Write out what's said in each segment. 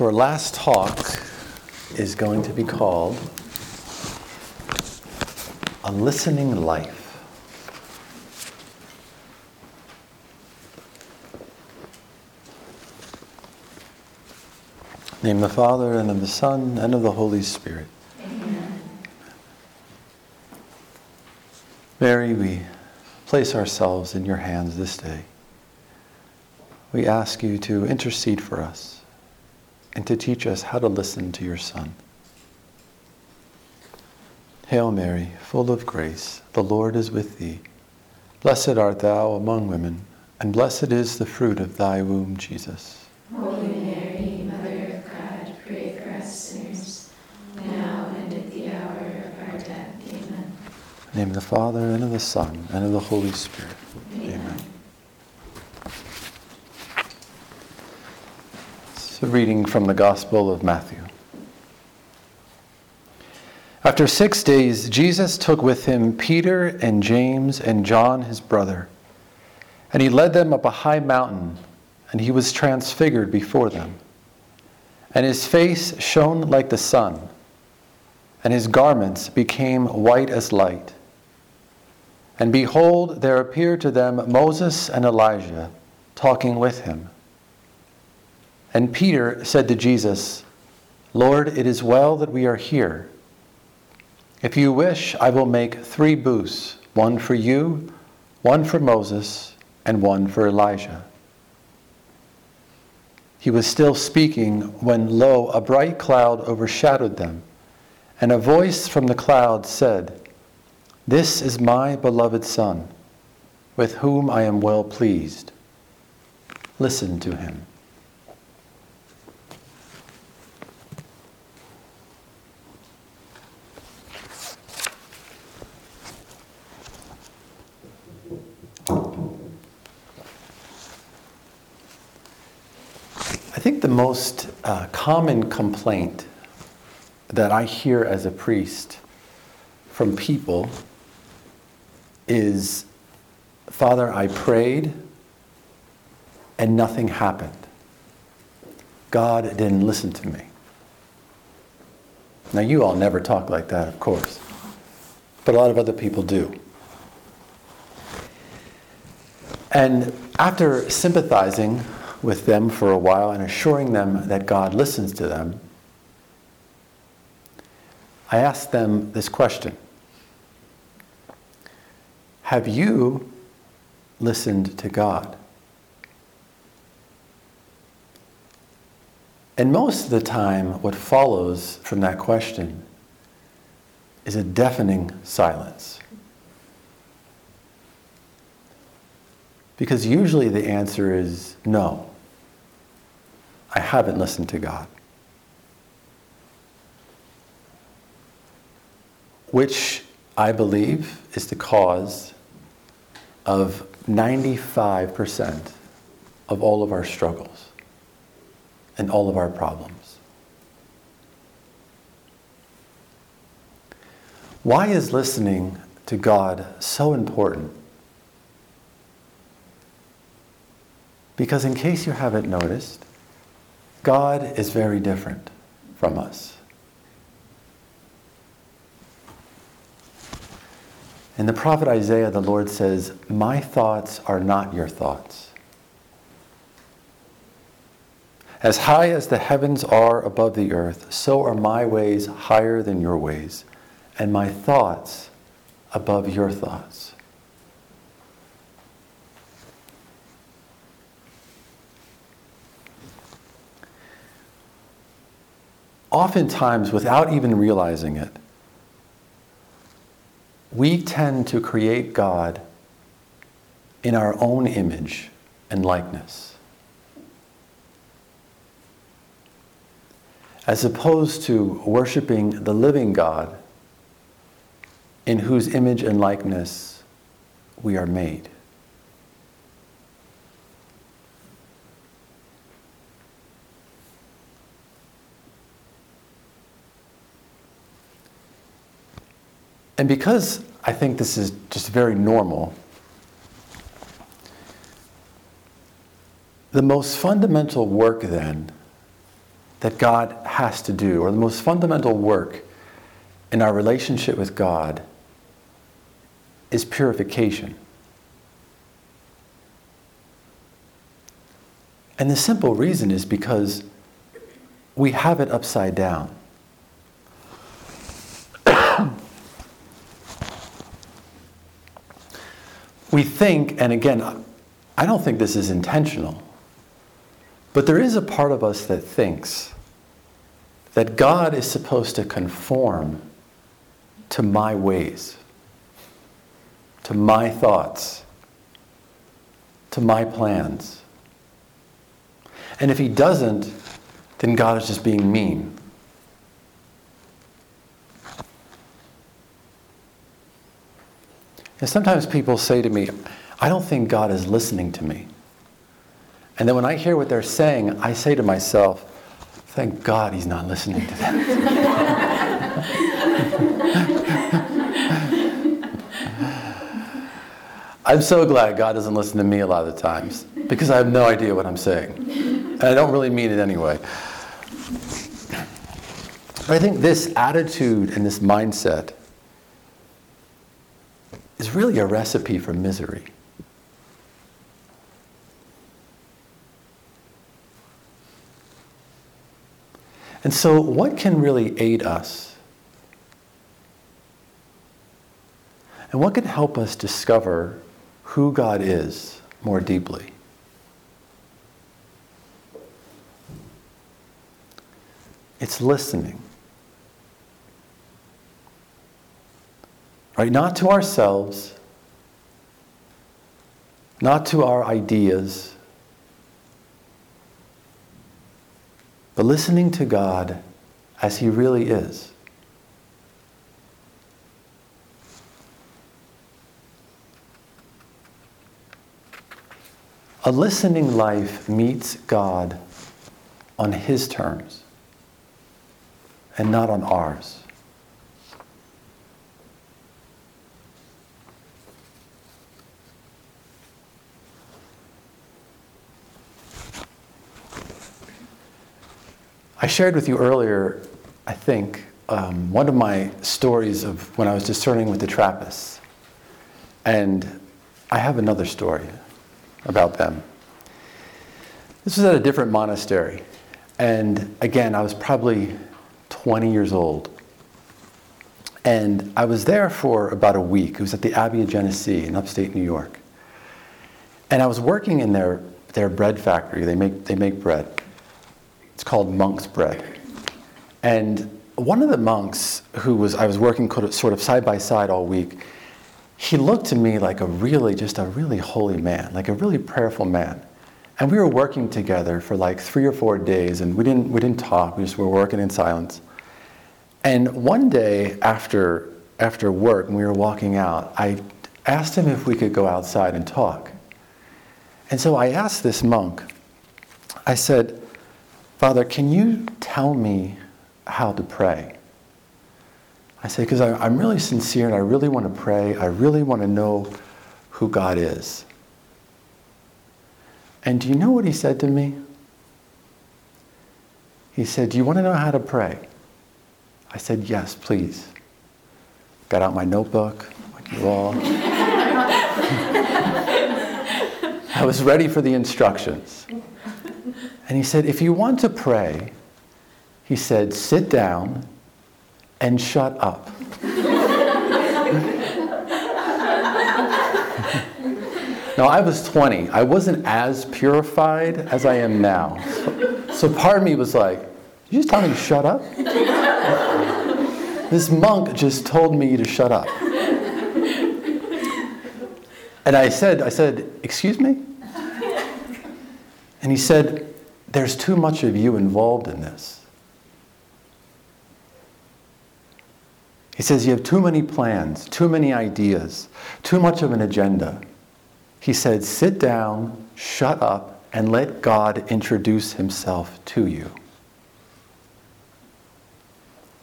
So, our last talk is going to be called A Listening Life. Name the Father, and of the Son, and of the Holy Spirit. Amen. Mary, we place ourselves in your hands this day. We ask you to intercede for us and to teach us how to listen to your Son. Hail Mary, full of grace, the Lord is with thee. Blessed art thou among women, and blessed is the fruit of thy womb, Jesus. Holy Mary, Mother of God, pray for us sinners, now and at the hour of our death. Amen. In the name of the Father, and of the Son, and of the Holy Spirit. A reading from the Gospel of Matthew. After six days, Jesus took with him Peter and James and John, his brother, and he led them up a high mountain, and he was transfigured before them. And his face shone like the sun, and his garments became white as light. And behold, there appeared to them Moses and Elijah talking with him. And Peter said to Jesus, Lord, it is well that we are here. If you wish, I will make three booths one for you, one for Moses, and one for Elijah. He was still speaking when, lo, a bright cloud overshadowed them, and a voice from the cloud said, This is my beloved Son, with whom I am well pleased. Listen to him. Most uh, common complaint that I hear as a priest from people is Father, I prayed and nothing happened. God didn't listen to me. Now, you all never talk like that, of course, but a lot of other people do. And after sympathizing with them for a while and assuring them that God listens to them, I asked them this question Have you listened to God? And most of the time, what follows from that question is a deafening silence. Because usually the answer is no. I haven't listened to God. Which I believe is the cause of 95% of all of our struggles and all of our problems. Why is listening to God so important? Because, in case you haven't noticed, God is very different from us. In the prophet Isaiah, the Lord says, My thoughts are not your thoughts. As high as the heavens are above the earth, so are my ways higher than your ways, and my thoughts above your thoughts. Oftentimes without even realizing it, we tend to create God in our own image and likeness. As opposed to worshiping the living God in whose image and likeness we are made. And because I think this is just very normal, the most fundamental work then that God has to do, or the most fundamental work in our relationship with God, is purification. And the simple reason is because we have it upside down. We think, and again, I don't think this is intentional, but there is a part of us that thinks that God is supposed to conform to my ways, to my thoughts, to my plans. And if he doesn't, then God is just being mean. And sometimes people say to me, I don't think God is listening to me. And then when I hear what they're saying, I say to myself, thank God he's not listening to them. I'm so glad God doesn't listen to me a lot of the times because I have no idea what I'm saying. And I don't really mean it anyway. But I think this attitude and this mindset is really a recipe for misery. And so, what can really aid us? And what can help us discover who God is more deeply? It's listening. Right? Not to ourselves, not to our ideas, but listening to God as He really is. A listening life meets God on His terms and not on ours. I shared with you earlier, I think, um, one of my stories of when I was discerning with the Trappists. And I have another story about them. This was at a different monastery. And again, I was probably 20 years old. And I was there for about a week. It was at the Abbey of Genesee in upstate New York. And I was working in their, their bread factory. They make, they make bread. It's called monk's bread. And one of the monks who was I was working sort of side by side all week, he looked to me like a really just a really holy man, like a really prayerful man. And we were working together for like three or four days, and we didn't we didn't talk. We just were working in silence. And one day after after work, when we were walking out, I asked him if we could go outside and talk. And so I asked this monk. I said, Father, can you tell me how to pray? I say, because I'm really sincere and I really want to pray. I really want to know who God is. And do you know what he said to me? He said, Do you want to know how to pray? I said, Yes, please. Got out my notebook, like you all. I was ready for the instructions. And he said, if you want to pray, he said, sit down and shut up. now, I was 20. I wasn't as purified as I am now. So, so part of me was like, you just tell me to shut up? this monk just told me to shut up. And I said, I said, excuse me? And he said, there's too much of you involved in this. He says you have too many plans, too many ideas, too much of an agenda. He said, sit down, shut up, and let God introduce himself to you.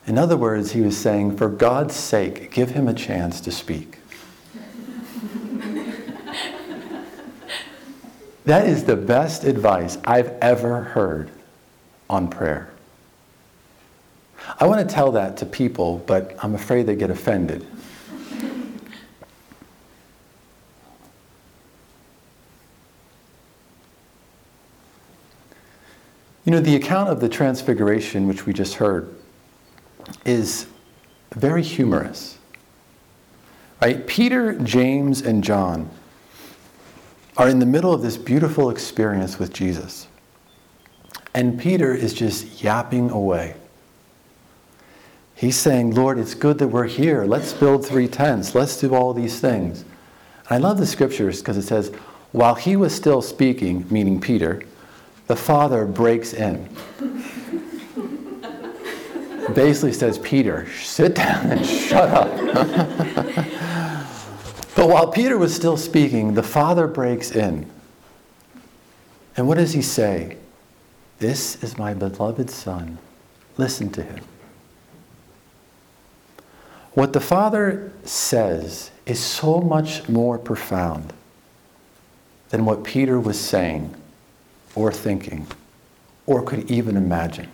In other words, he was saying, for God's sake, give him a chance to speak. That is the best advice I've ever heard on prayer. I want to tell that to people, but I'm afraid they get offended. You know, the account of the Transfiguration, which we just heard, is very humorous. Right? Peter, James, and John are in the middle of this beautiful experience with Jesus. And Peter is just yapping away. He's saying, Lord, it's good that we're here. Let's build three tents. Let's do all these things. And I love the scriptures because it says, while he was still speaking, meaning Peter, the father breaks in. Basically says, Peter, sit down and shut up. but while Peter was still speaking, the father breaks in. And what does he say? This is my beloved son. Listen to him. What the father says is so much more profound than what Peter was saying or thinking or could even imagine.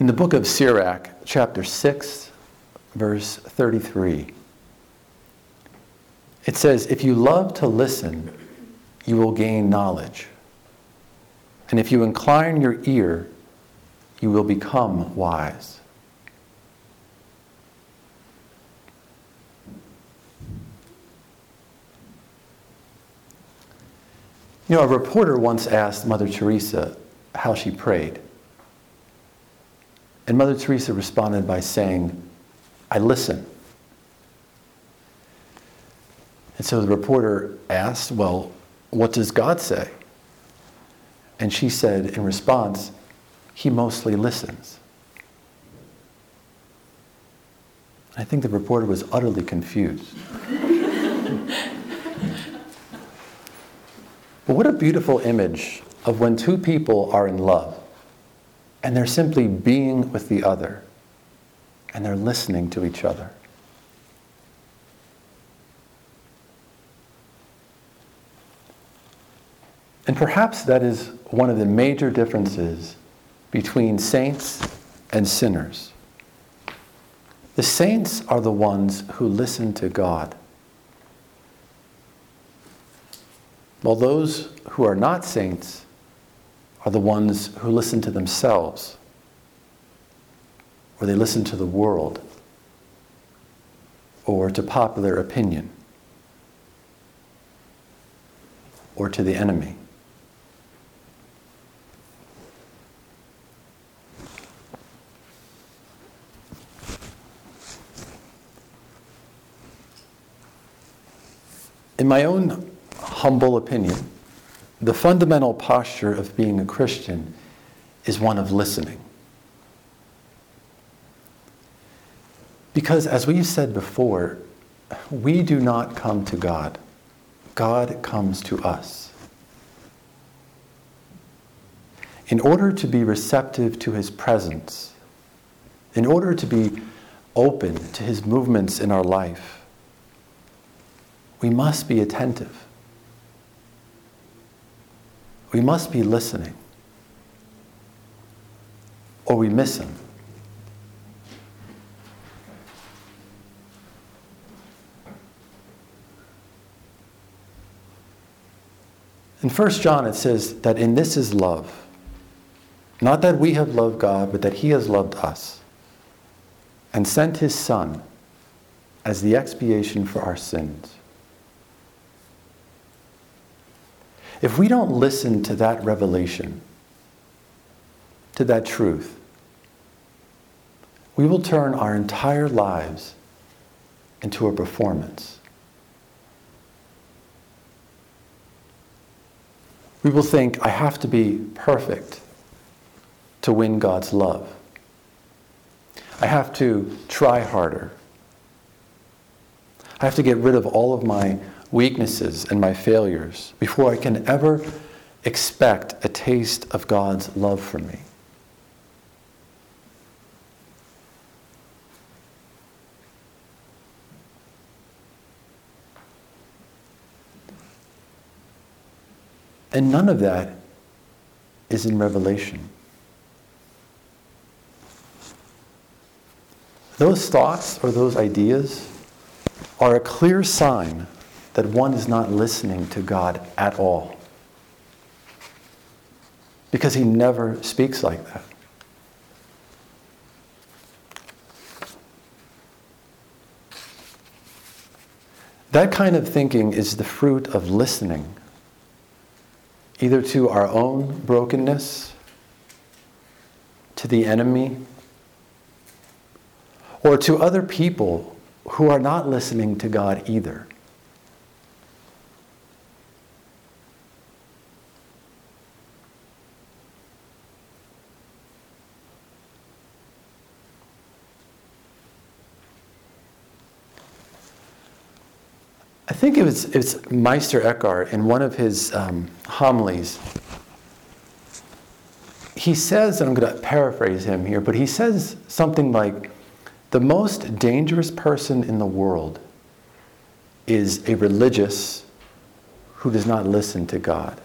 In the book of Sirach, chapter 6, verse 33, it says, If you love to listen, you will gain knowledge. And if you incline your ear, you will become wise. You know, a reporter once asked Mother Teresa how she prayed. And Mother Teresa responded by saying, I listen. And so the reporter asked, Well, what does God say? And she said in response, he mostly listens. I think the reporter was utterly confused. but what a beautiful image of when two people are in love and they're simply being with the other and they're listening to each other. And perhaps that is one of the major differences between saints and sinners. The saints are the ones who listen to God, while those who are not saints are the ones who listen to themselves, or they listen to the world, or to popular opinion, or to the enemy. In my own humble opinion, the fundamental posture of being a Christian is one of listening. Because, as we've said before, we do not come to God, God comes to us. In order to be receptive to His presence, in order to be open to His movements in our life, we must be attentive. We must be listening, or we miss Him. In 1 John, it says that in this is love. Not that we have loved God, but that He has loved us and sent His Son as the expiation for our sins. If we don't listen to that revelation, to that truth, we will turn our entire lives into a performance. We will think, I have to be perfect to win God's love. I have to try harder. I have to get rid of all of my weaknesses and my failures before I can ever expect a taste of God's love for me. And none of that is in Revelation. Those thoughts or those ideas are a clear sign that one is not listening to God at all. Because he never speaks like that. That kind of thinking is the fruit of listening, either to our own brokenness, to the enemy, or to other people who are not listening to God either. I think it was it's Meister Eckhart in one of his um, homilies. He says, and I'm going to paraphrase him here, but he says something like, "The most dangerous person in the world is a religious who does not listen to God.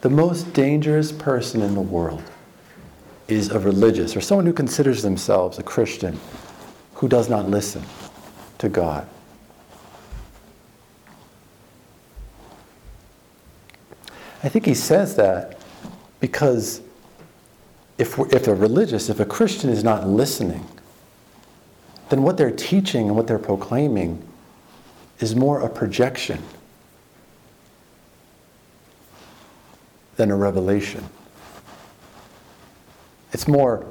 The most dangerous person in the world is a religious or someone who considers themselves a Christian who does not listen to God." I think he says that because if, if a religious, if a Christian is not listening, then what they're teaching and what they're proclaiming is more a projection than a revelation. It's more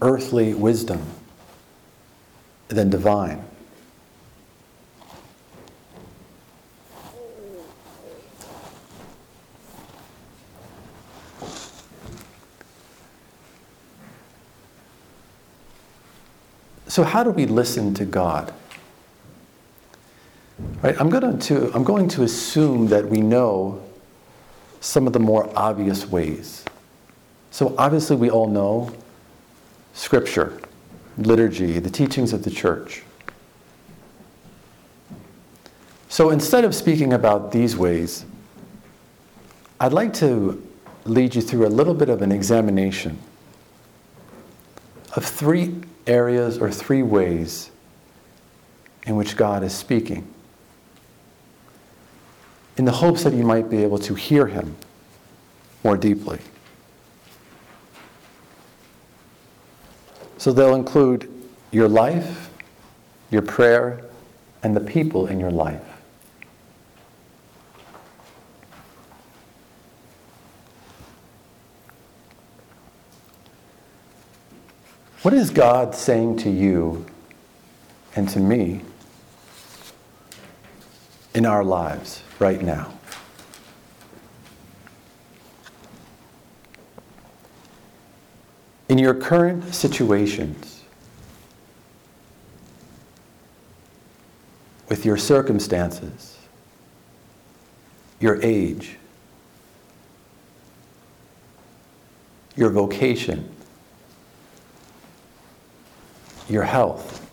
earthly wisdom than divine. So, how do we listen to God? Right, I'm, going to, I'm going to assume that we know some of the more obvious ways. So, obviously, we all know Scripture, liturgy, the teachings of the church. So, instead of speaking about these ways, I'd like to lead you through a little bit of an examination of three areas or three ways in which God is speaking, in the hopes that you might be able to hear Him more deeply. So they'll include your life, your prayer, and the people in your life. What is God saying to you and to me in our lives right now? In your current situations, with your circumstances, your age, your vocation, your health.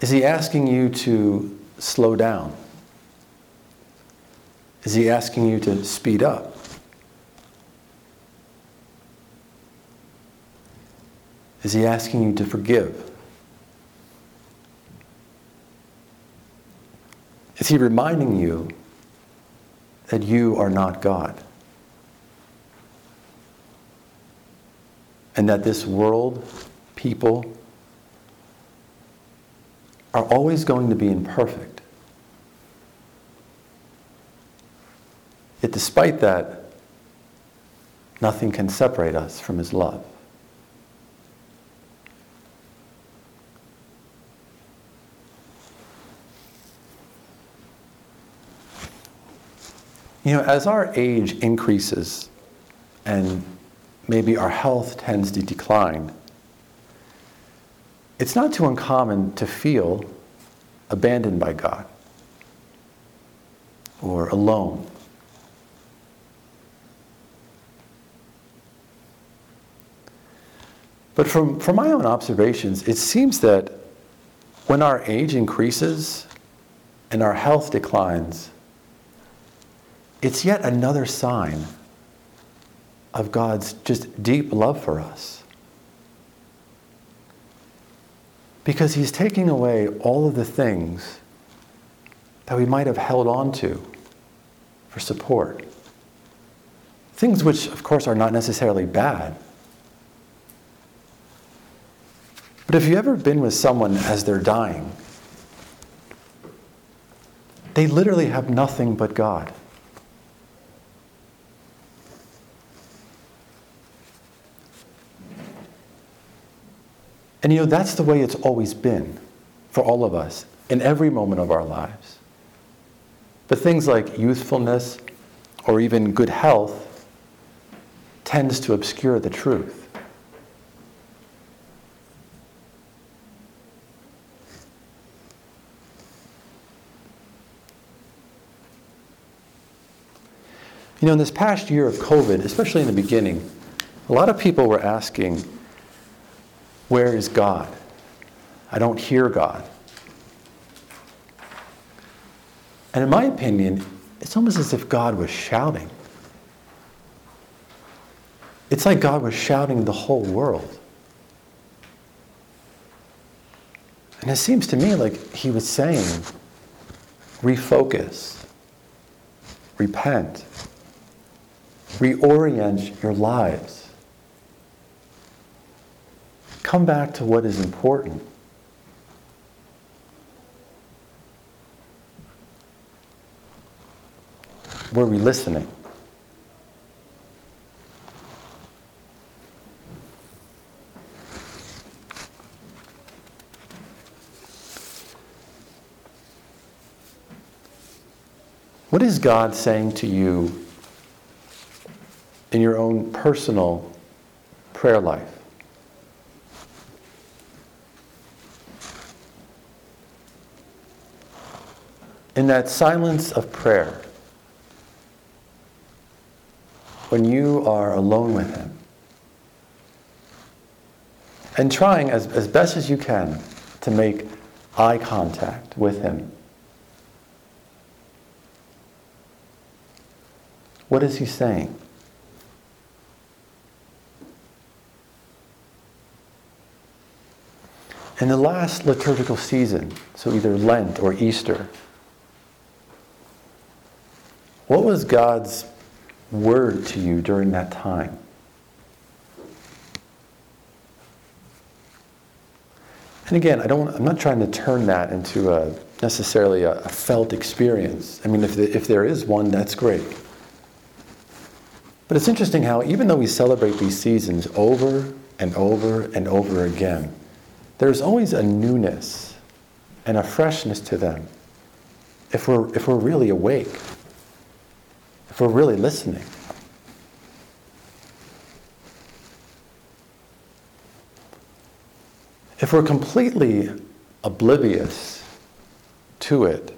Is he asking you to slow down? Is he asking you to speed up? Is he asking you to forgive? Is he reminding you that you are not God. And that this world, people, are always going to be imperfect. Yet, despite that, nothing can separate us from His love. You know, as our age increases and maybe our health tends to decline, it's not too uncommon to feel abandoned by God or alone. But from, from my own observations, it seems that when our age increases and our health declines, it's yet another sign of God's just deep love for us. Because He's taking away all of the things that we might have held on to for support. Things which, of course, are not necessarily bad. But if you've ever been with someone as they're dying, they literally have nothing but God. And you know, that's the way it's always been for all of us in every moment of our lives. But things like youthfulness or even good health tends to obscure the truth. You know, in this past year of COVID, especially in the beginning, a lot of people were asking, Where is God? I don't hear God. And in my opinion, it's almost as if God was shouting. It's like God was shouting the whole world. And it seems to me like he was saying, refocus, repent, reorient your lives. Come back to what is important. Were we listening? What is God saying to you in your own personal prayer life? In that silence of prayer, when you are alone with Him, and trying as, as best as you can to make eye contact with Him. What is He saying? In the last liturgical season, so either Lent or Easter, what was God's word to you during that time? And again, I don't, I'm not trying to turn that into a, necessarily a, a felt experience. I mean, if, the, if there is one, that's great. But it's interesting how, even though we celebrate these seasons over and over and over again, there's always a newness and a freshness to them if we're, if we're really awake, we're really listening. If we're completely oblivious to it,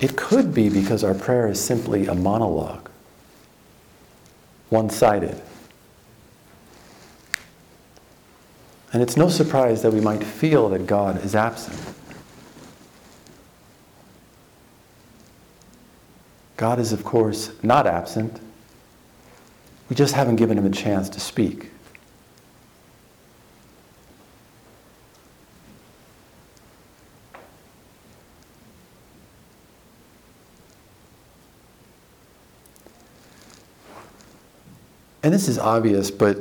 it could be because our prayer is simply a monologue, one sided. And it's no surprise that we might feel that God is absent. God is, of course, not absent. We just haven't given him a chance to speak. And this is obvious, but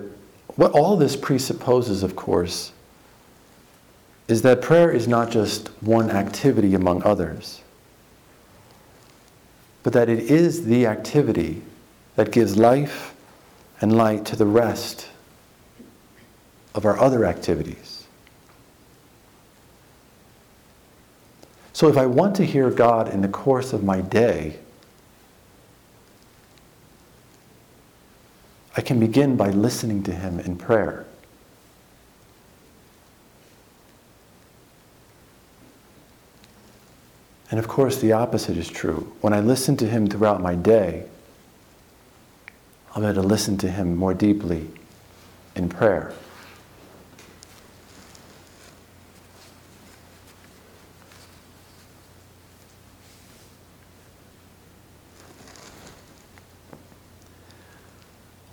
what all this presupposes, of course, is that prayer is not just one activity among others, but that it is the activity that gives life and light to the rest of our other activities. So if I want to hear God in the course of my day, I can begin by listening to Him in prayer. And of course, the opposite is true. When I listen to Him throughout my day, I'm able to listen to Him more deeply in prayer.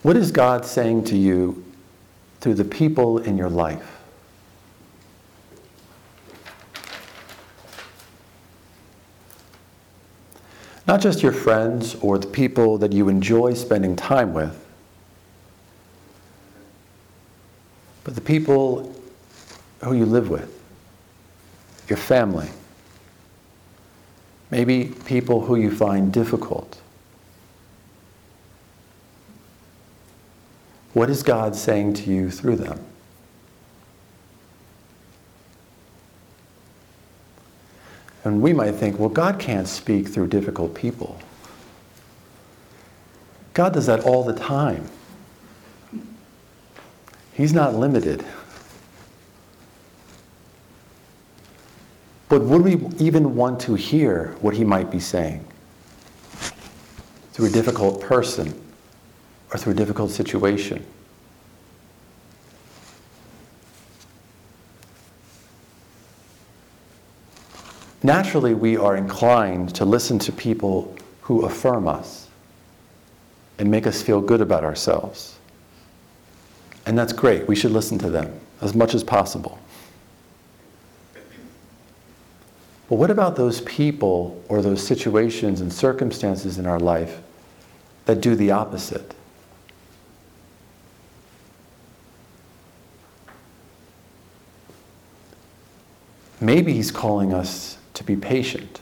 What is God saying to you through the people in your life? Not just your friends or the people that you enjoy spending time with, but the people who you live with, your family, maybe people who you find difficult. What is God saying to you through them? And we might think, well, God can't speak through difficult people. God does that all the time. He's not limited. But would we even want to hear what he might be saying through a difficult person or through a difficult situation? Naturally, we are inclined to listen to people who affirm us and make us feel good about ourselves. And that's great. We should listen to them as much as possible. But what about those people or those situations and circumstances in our life that do the opposite? Maybe he's calling us to be patient,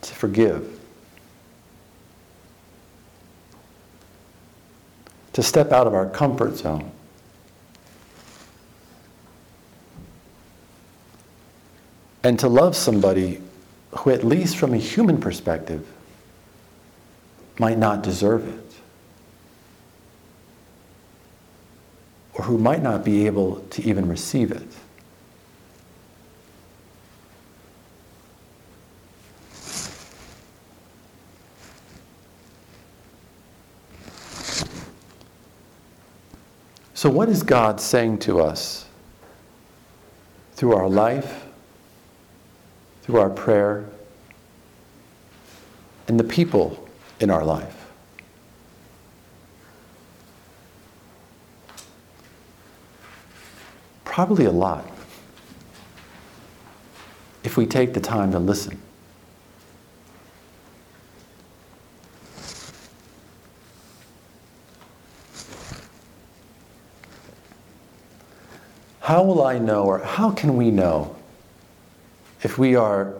to forgive, to step out of our comfort zone. And to love somebody who, at least from a human perspective, might not deserve it. Or who might not be able to even receive it. So, what is God saying to us through our life, through our prayer, and the people in our life? Probably a lot if we take the time to listen. How will I know, or how can we know, if we are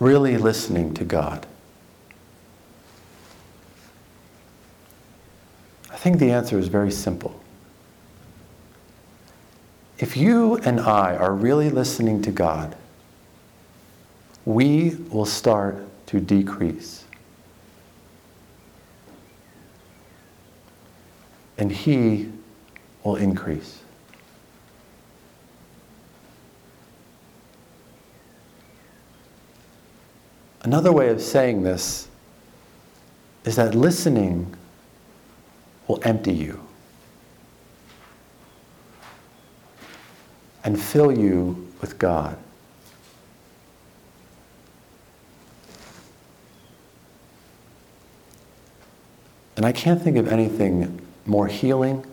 really listening to God? I think the answer is very simple. If you and I are really listening to God, we will start to decrease. And He will increase. Another way of saying this is that listening will empty you and fill you with God. And I can't think of anything more healing,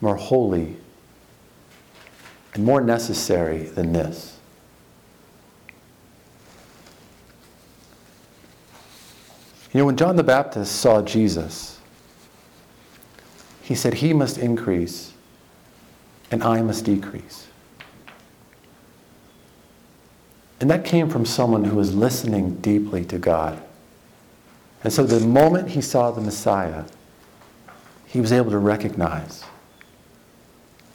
more holy, and more necessary than this. You know, when John the Baptist saw Jesus, he said, He must increase and I must decrease. And that came from someone who was listening deeply to God. And so the moment he saw the Messiah, he was able to recognize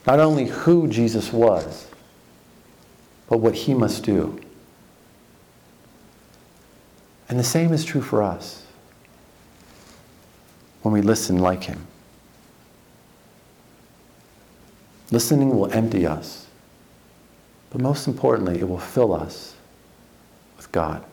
not only who Jesus was, but what he must do. And the same is true for us when we listen like him. Listening will empty us, but most importantly, it will fill us with God.